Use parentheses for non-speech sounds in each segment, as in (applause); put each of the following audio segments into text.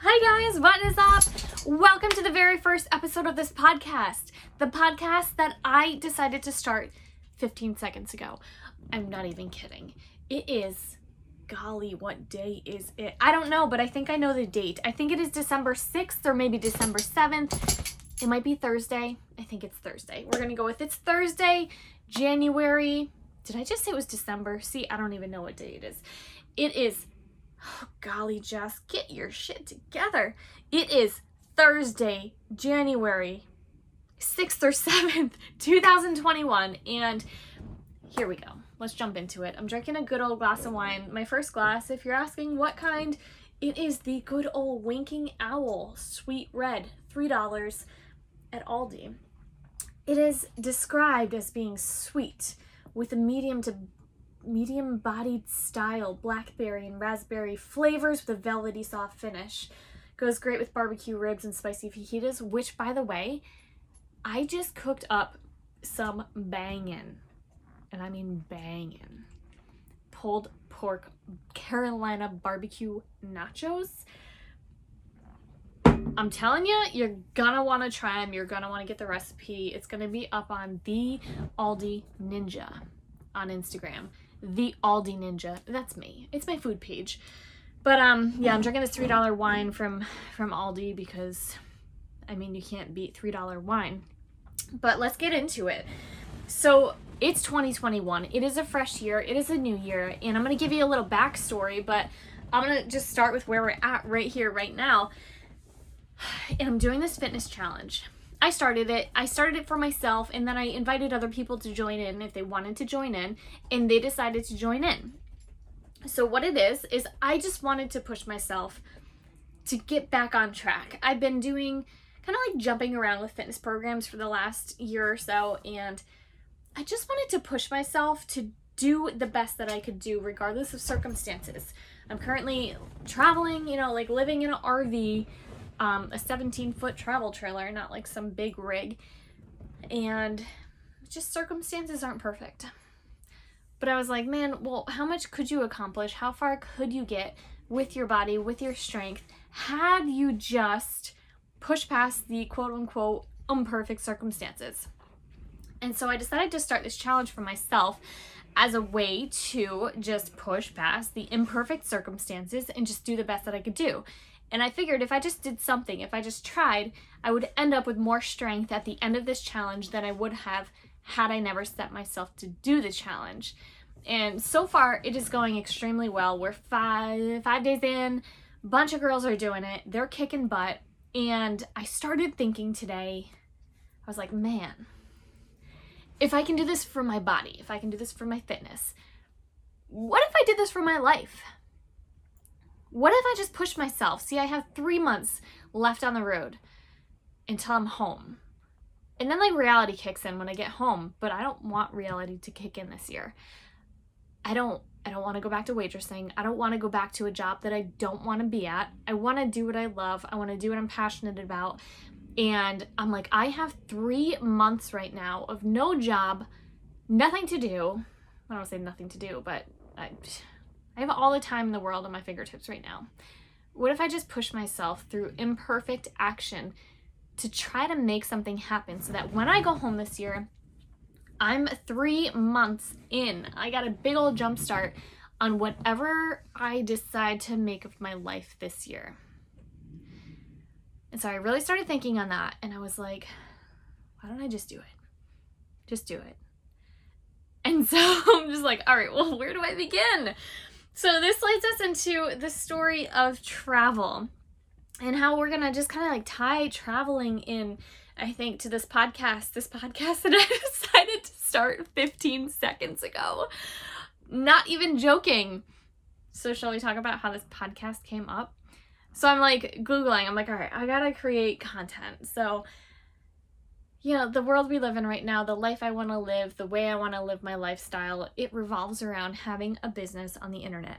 Hi guys, what is up? Welcome to the very first episode of this podcast. The podcast that I decided to start 15 seconds ago. I'm not even kidding. It is golly, what day is it? I don't know, but I think I know the date. I think it is December 6th or maybe December 7th. It might be Thursday. I think it's Thursday. We're going to go with it's Thursday, January. Did I just say it was December? See, I don't even know what day it is. It is, oh, (gasps) golly, Jess, get your shit together. It is Thursday, January 6th or (laughs) 7th, 2021. And here we go. Let's jump into it. I'm drinking a good old glass of wine. My first glass, if you're asking what kind, it is the good old Winking Owl Sweet Red, $3 at Aldi. It is described as being sweet with a medium to medium bodied style, blackberry and raspberry flavors with a velvety soft finish. Goes great with barbecue ribs and spicy fajitas, which by the way, I just cooked up some bangin', and I mean bangin', pulled pork Carolina barbecue nachos. I'm telling you, you're gonna want to try them. You're gonna want to get the recipe. It's gonna be up on the Aldi Ninja on Instagram. The Aldi Ninja. That's me. It's my food page. But um, yeah, I'm drinking this three dollar wine from from Aldi because, I mean, you can't beat three dollar wine. But let's get into it. So it's 2021. It is a fresh year. It is a new year, and I'm gonna give you a little backstory. But I'm gonna just start with where we're at right here, right now (sighs) and I'm doing this fitness challenge. I started it. I started it for myself and then I invited other people to join in if they wanted to join in and they decided to join in. So what it is is I just wanted to push myself to get back on track. I've been doing kind of like jumping around with fitness programs for the last year or so and I just wanted to push myself to do the best that I could do regardless of circumstances. I'm currently traveling, you know, like living in an RV um, a 17 foot travel trailer, not like some big rig. And just circumstances aren't perfect. But I was like, man, well, how much could you accomplish? How far could you get with your body, with your strength, had you just pushed past the quote unquote imperfect circumstances? And so I decided to start this challenge for myself as a way to just push past the imperfect circumstances and just do the best that I could do. And I figured if I just did something, if I just tried, I would end up with more strength at the end of this challenge than I would have had I never set myself to do the challenge. And so far, it is going extremely well. We're five five days in, bunch of girls are doing it. They're kicking butt. And I started thinking today, I was like, man, if I can do this for my body, if I can do this for my fitness, what if I did this for my life? What if I just push myself? See, I have three months left on the road until I'm home. And then like reality kicks in when I get home, but I don't want reality to kick in this year. I don't I don't want to go back to waitressing. I don't want to go back to a job that I don't want to be at. I want to do what I love. I want to do what I'm passionate about. And I'm like, I have three months right now of no job, nothing to do. I don't say nothing to do, but I, I have all the time in the world on my fingertips right now. What if I just push myself through imperfect action to try to make something happen so that when I go home this year, I'm three months in. I got a big old jump start on whatever I decide to make of my life this year. And so I really started thinking on that, and I was like, why don't I just do it? Just do it. And (laughs) so I'm just like, all right, well, where do I begin? So this leads us into the story of travel and how we're gonna just kind of like tie traveling in, I think, to this podcast. This podcast that (laughs) I decided to start 15 seconds ago. Not even joking. So shall we talk about how this podcast came up? So I'm like Googling, I'm like, all right, I gotta create content. So you know, the world we live in right now, the life I want to live, the way I want to live my lifestyle, it revolves around having a business on the internet.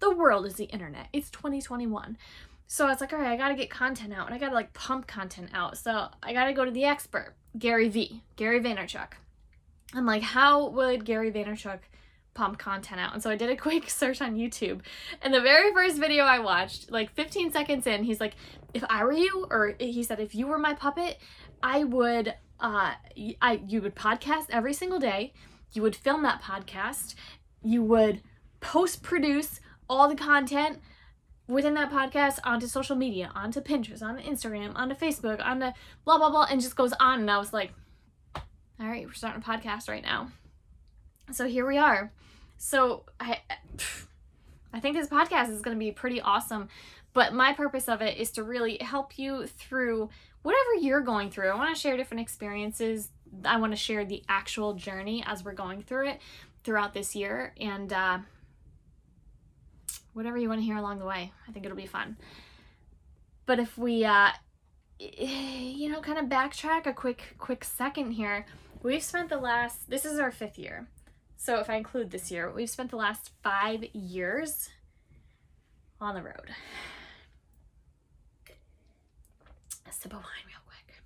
The world is the internet. It's 2021. So I was like, all right, I gotta get content out and I gotta like pump content out. So I gotta go to the expert, Gary V, Gary Vaynerchuk. I'm like, how would Gary Vaynerchuk pump content out. And so I did a (laughs) quick search on YouTube. And the very first video I watched, like 15 seconds in, he's like, if I were you, or he said, if you were my puppet, I would, uh, I, you would podcast every single day. You would film that podcast. You would post produce all the content within that podcast onto social media, onto Pinterest, onto Instagram, onto Facebook, onto blah, blah, blah, and just goes on. And I was like, all right, we're starting a podcast right now. So here we are. So I, I think this podcast is going to be pretty awesome. But my purpose of it is to really help you through whatever you're going through. I want to share different experiences. I want to share the actual journey as we're going through it throughout this year. And, uh, whatever you want to hear along the way. I think it'll be fun. But if we, uh, you know, kind of backtrack a quick, quick second here, we've spent the last, this is our fifth year. So if I include this year, we've spent the last five years on the road. A sip of wine real quick.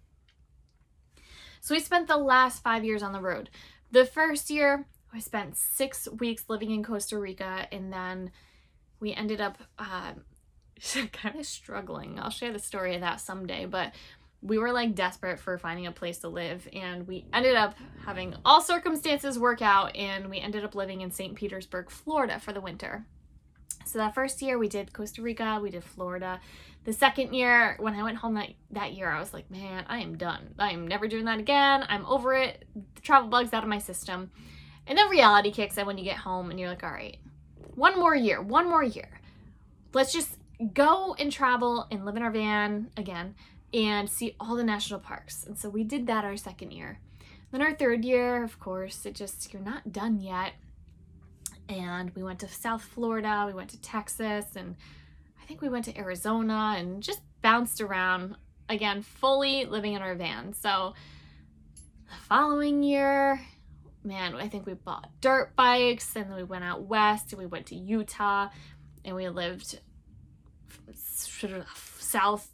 So we spent the last five years on the road. The first year, I spent six weeks living in Costa Rica and then we ended up uh, (laughs) kind of struggling. I'll share the story of that someday, but we were like desperate for finding a place to live and we ended up having all circumstances work out and we ended up living in St. Petersburg, Florida for the winter. So that first year we did Costa Rica, we did Florida. The second year, when I went home that, that year, I was like, man, I am done. I am never doing that again. I'm over it. The travel bug's out of my system. And then reality kicks in when you get home and you're like, all right, one more year, one more year. Let's just go and travel and live in our van again and see all the national parks. And so we did that our second year. Then our third year, of course, it just, you're not done yet. And we went to South Florida, we went to Texas, and I think we went to Arizona and just bounced around again, fully living in our van. So the following year, man, I think we bought dirt bikes and then we went out west and we went to Utah and we lived south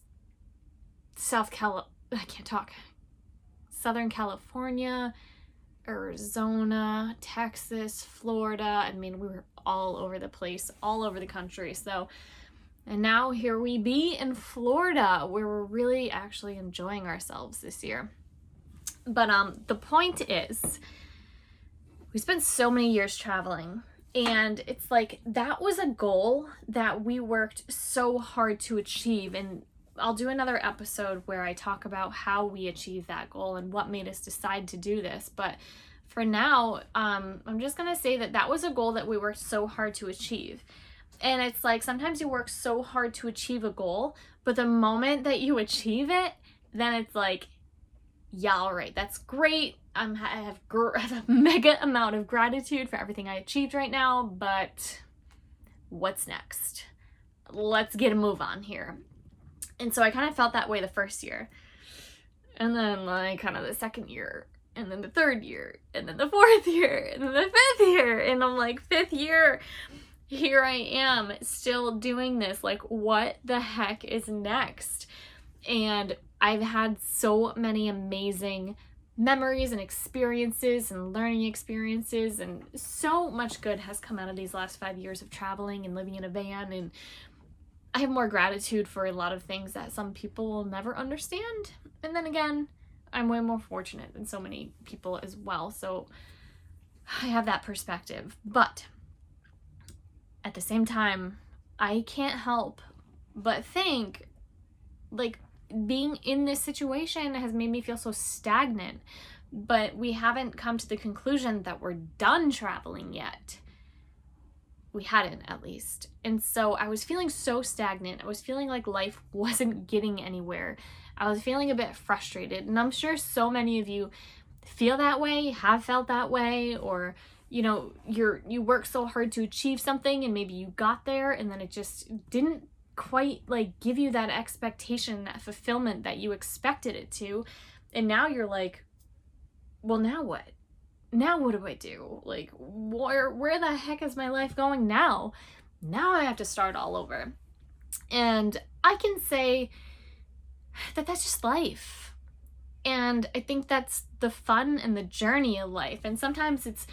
South Cal I can't talk. Southern California, Arizona, Texas, Florida. I mean, we were all over the place, all over the country. So, and now here we be in Florida where we're really actually enjoying ourselves this year. But um the point is we spent so many years traveling and it's like that was a goal that we worked so hard to achieve and I'll do another episode where I talk about how we achieved that goal and what made us decide to do this but for now um, I'm just gonna say that that was a goal that we worked so hard to achieve and it's like sometimes you work so hard to achieve a goal but the moment that you (laughs) achieve it then it's like yeah all right that's great I'm, I have, gr- (laughs) a mega amount of gratitude for everything I achieved right now, but what's next? Let's get a move on here. And so I kind of felt that way the first year. And then, like, kind of the second year, and then the third year, and then the fourth (laughs) year, and then the fifth year. And I'm like, fifth year, here I am still doing this. Like, what the heck is next? And I've had so many amazing memories and experiences and learning experiences and so much good has come out of these last five years of traveling and living in a van and i have more gratitude for a lot of things that some people will never understand and then again i'm way more fortunate than so many people as well so i have that perspective but at the same time i can't help but think like being in this situation has made me feel so stagnant. But we haven't come to the conclusion that we're done traveling yet. We hadn't, at least. And so I was feeling so stagnant. I was feeling like life (laughs) wasn't getting anywhere. I was feeling a bit frustrated. And I'm sure so many of you feel that way, have felt that way, or you know, you're you work so hard to achieve something and maybe you got there and then it just didn't quite like give you that expectation, that fulfillment that you expected it to. And now you're like, well, now what? Now what do I do? Like, where where the heck is my life going now? Now I have to start all over. And I can say that that's just life. And I think that's the fun and the journey of life. And sometimes it's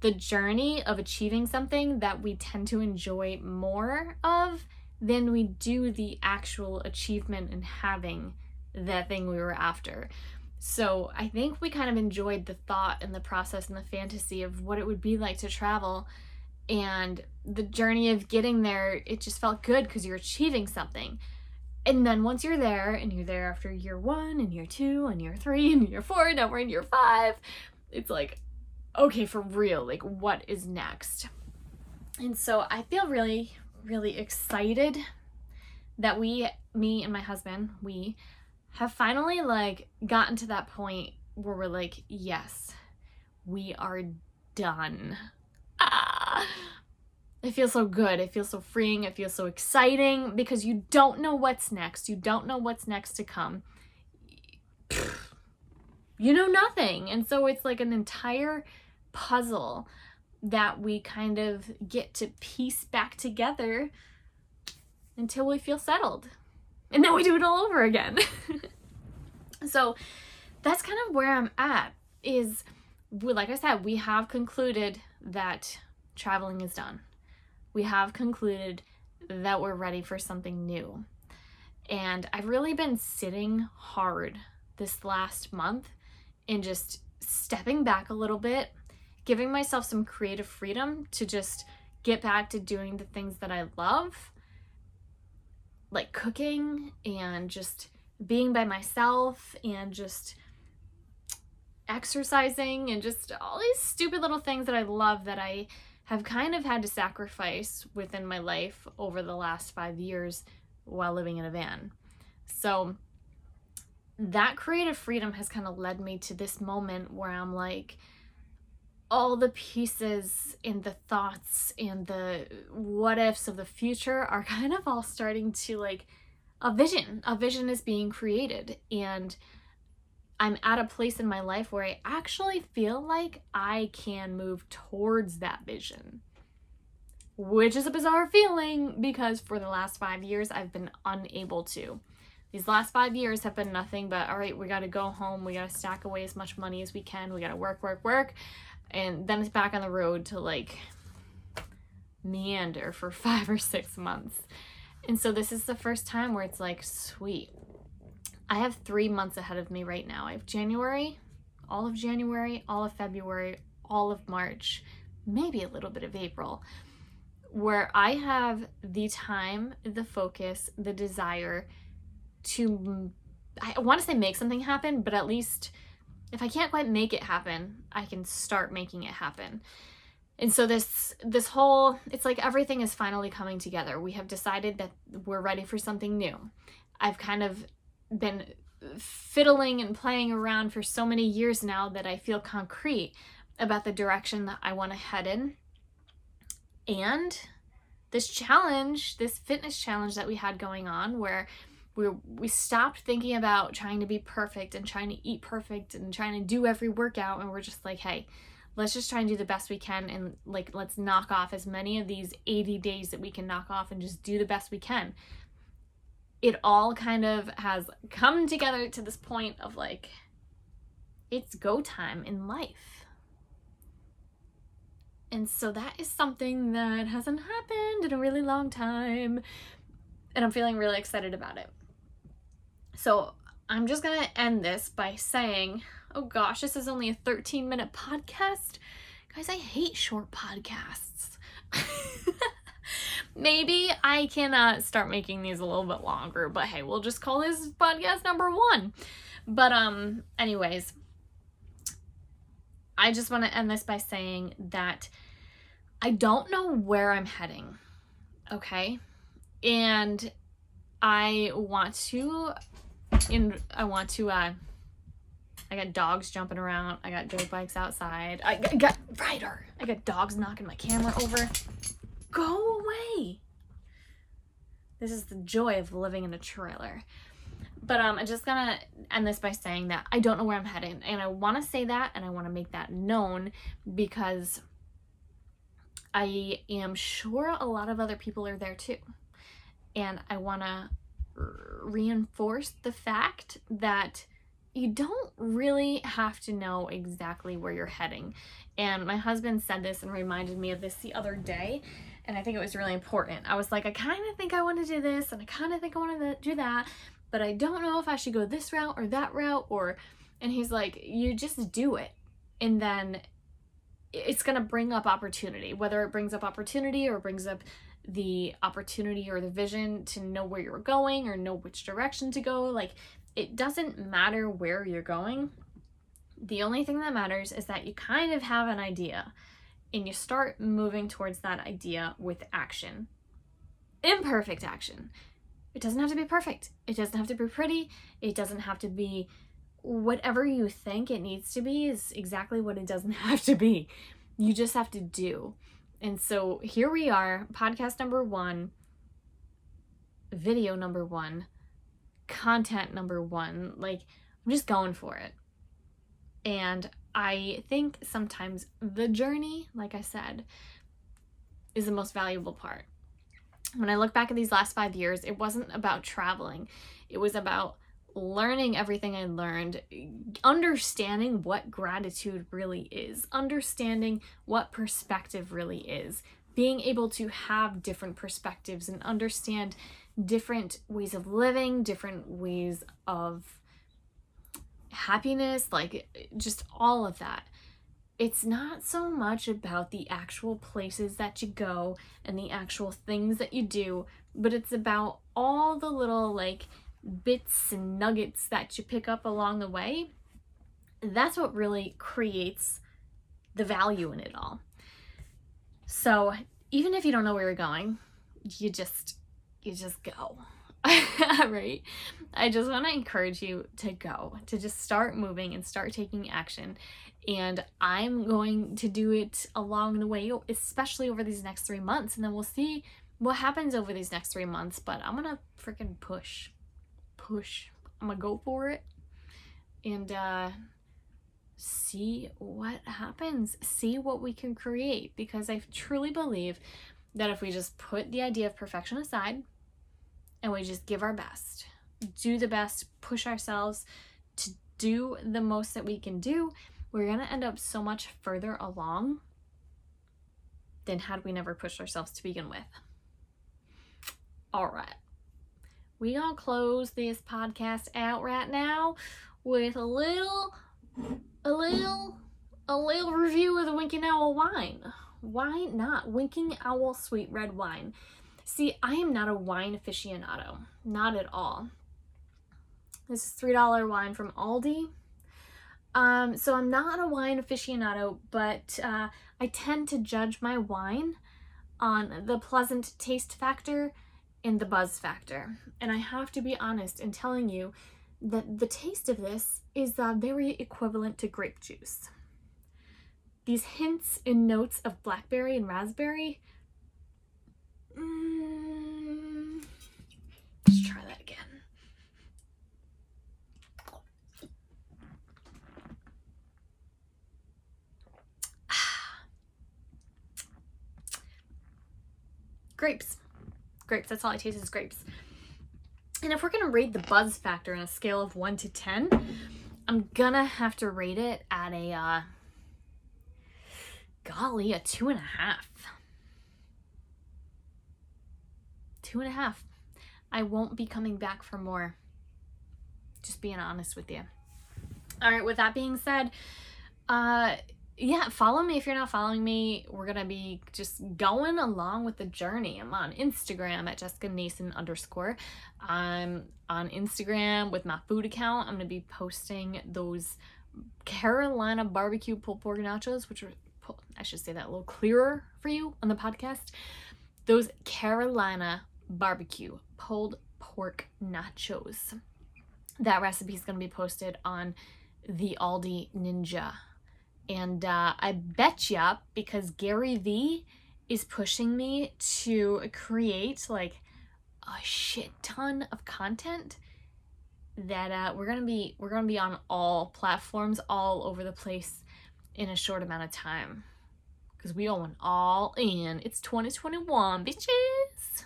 the journey of achieving something that we tend to enjoy more of than we do the actual achievement and having that thing we were after. So I think we kind of enjoyed the thought and the process and the fantasy of what it would be like to travel. And the journey of getting there, it just felt good because you're achieving something. And then once you're there, and you're there after year one, and year two, and year three, (laughs) and year four, now we're in year five, it's like, okay, for real, like, what is next? And so I feel really, really excited that we, me and my husband, we have finally like gotten to that point where we're like, yes, we are done. Ah, it feels so good. It feels so freeing. It feels so exciting because you don't know what's next. You don't know what's next to come. You know nothing. And so it's like an entire puzzle that we kind of get to piece back together until we feel settled. And then we do it all over again. (laughs) so that's kind of where I'm at is like I said, we have concluded that traveling is done. We have concluded that we're ready for something new. And I've really been sitting hard this last month and just stepping back a little bit giving myself some creative freedom to just get back to doing the things that I love, like cooking and just being by myself and just exercising and just all these stupid little things that I love that I have kind of had to sacrifice within my life over the last five years while living in a van. So that creative freedom has kind of led me to this moment where I'm like, all the pieces and the thoughts and the what ifs of the future are (laughs) kind of all starting to like a vision. A vision is being created. And I'm at a place in my life where I actually feel like I can move towards that vision. Which is a bizarre feeling because for the last five years I've been unable to. These last five years have been nothing but all right, we got to go home, we got to stack away as much money as we can, we got to work, work, work and then it's back on the road to like meander for (laughs) five or six months. And so this is the first time where it's like, sweet. I have three months ahead of me right now. I have January, all of January, all of February, all of March, maybe a little bit of April, where I have the time, the focus, the desire to, I want to say make something happen, but at least if I can't quite make it happen, I can start making it happen. And so this this whole it's like everything is finally coming together. We have decided that we're ready for something new. I've kind of been fiddling and playing around for so many years now that I feel concrete about the direction that I want to head in. And this challenge, this fitness challenge that we had going on where we we stopped thinking about trying to be perfect and trying to eat perfect and trying to do every workout and we're just like hey let's just try and do the best we can and like let's knock off as many of these 80 days that we can knock off and just do the best we can it all kind of has come together to this point of like it's go time in life and so that is something that hasn't happened in a really long time and I'm feeling really excited about it. So I'm just going to end this by saying, oh gosh, this is only a 13 minute podcast. Guys, I hate short podcasts. (laughs) Maybe I can uh, start making these a little bit longer, but hey, we'll just call this podcast number one. But, um, anyways, I just want to end this by saying that I don't know where I'm heading, okay? And I want to in I want to uh I got dogs jumping around. I got dirt bikes outside. I got, I got Ryder. I got dogs knocking my camera over. Go away. This is the joy of living in a trailer. But um, I'm just gonna end this by saying that I don't know where I'm heading, and I want to say that, and I want to make that known because I am sure a lot of other people are there too, and I want to reinforce the fact that you don't really have to know exactly where you're heading. And my husband said this and reminded me of this the other day. And I think it was really important. I was like, I kind of think I want to do this and I kind of think I want to do that, but I don't know if I should go this route or that route or. And he's like, you just do it. And then it's going to bring up opportunity, whether it brings up opportunity or brings up the opportunity or the vision to know where you're going or know which direction to go. Like, it doesn't matter where you're going. The only thing that matters is that you kind of have an idea and you start moving towards that idea with action. Imperfect action. It doesn't have to be perfect. It doesn't have to be pretty. It doesn't have to be whatever you think it needs to be is exactly what it doesn't (laughs) have to be. You just have to do. And so here we are, podcast number one, video number one, content number one. Like, I'm just going for it. And I think sometimes the journey, like I said, is the most valuable part. When I look back at these last five years, it wasn't about traveling, it was about learning everything I learned, understanding what gratitude really is, understanding what perspective really is, being able to have different perspectives and understand different ways of living, different ways of happiness, like just all of that. It's not so much about the actual places that you go and the actual things that you do, but it's about all the little like bits and nuggets that you pick up along the way, that's what really creates the value in it all. So even if you don't know where you're going, you just you just go. (laughs) right? I just want to encourage you to go, to just start moving and start taking action. And I'm going to do it along the way, especially over these next three months. And then we'll see what happens over these next three months. But I'm going to freaking push push. I'm gonna go for it and uh, see what happens, see what we can create. Because I truly believe that if we just put the idea of perfection aside and we just give our best, do the best, push ourselves to do the most that we can do, we're gonna end up so much further along than had we never pushed ourselves to begin with. All right we gonna close this podcast out right now with a little, a little, a little review of the Winking Owl wine. Why not? Winking Owl Sweet Red Wine. See, I am not a wine aficionado. Not at all. This is $3 wine from Aldi. Um, so I'm not a wine aficionado, but uh, I tend to judge my wine on the pleasant taste factor and the buzz factor. And I have to be honest in telling you that the taste of this is uh, very equivalent to grape juice. These hints and notes of blackberry and raspberry. Mm, let's try that again. (sighs) Grapes grapes. That's all I taste is grapes. And if we're gonna rate the buzz factor on a scale of one to 10, I'm gonna have to rate it at a, uh, golly, a two and a half. Two and a half. I won't be coming back for more. Just being honest with you. All right, with that being said, uh, yeah, follow me if you're not following me. We're gonna be just going along with the journey. I'm on Instagram at Jessica Nason underscore. I'm on Instagram with my food account. I'm gonna be posting those Carolina barbecue pulled pork nachos, which are I should say that a little clearer for you on the podcast. Those Carolina barbecue pulled pork nachos. That recipe is gonna be posted on the Aldi Ninja and uh, I bet ya, because Gary Vee is pushing me to create like a shit ton of content that uh, we're gonna be we're gonna be on all platforms all over the place in a short amount of time. Because we going all in. It's 2021 bitches!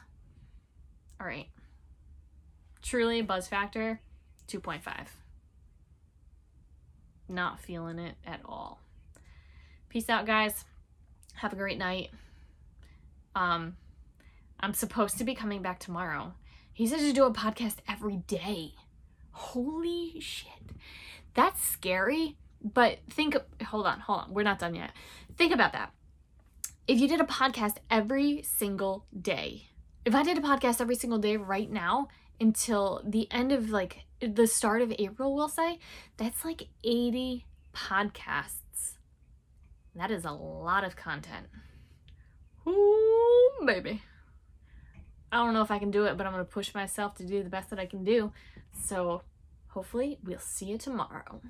All right truly buzz factor 2.5 not feeling it at all. Peace out, guys. Have a great night. Um, I'm supposed to be coming back tomorrow. He says to do a podcast every day. Holy shit. That's scary. But think, hold on, hold on. We're not done yet. Think about that. If you did a podcast every single day, if I did a podcast every single day right now until the end of like the start of April, we'll say, that's like 80 podcasts. That is a lot of content. Ooh, baby. I don't know if I can do it, but I'm going to push myself to do the best that I can do. So hopefully, we'll see you tomorrow.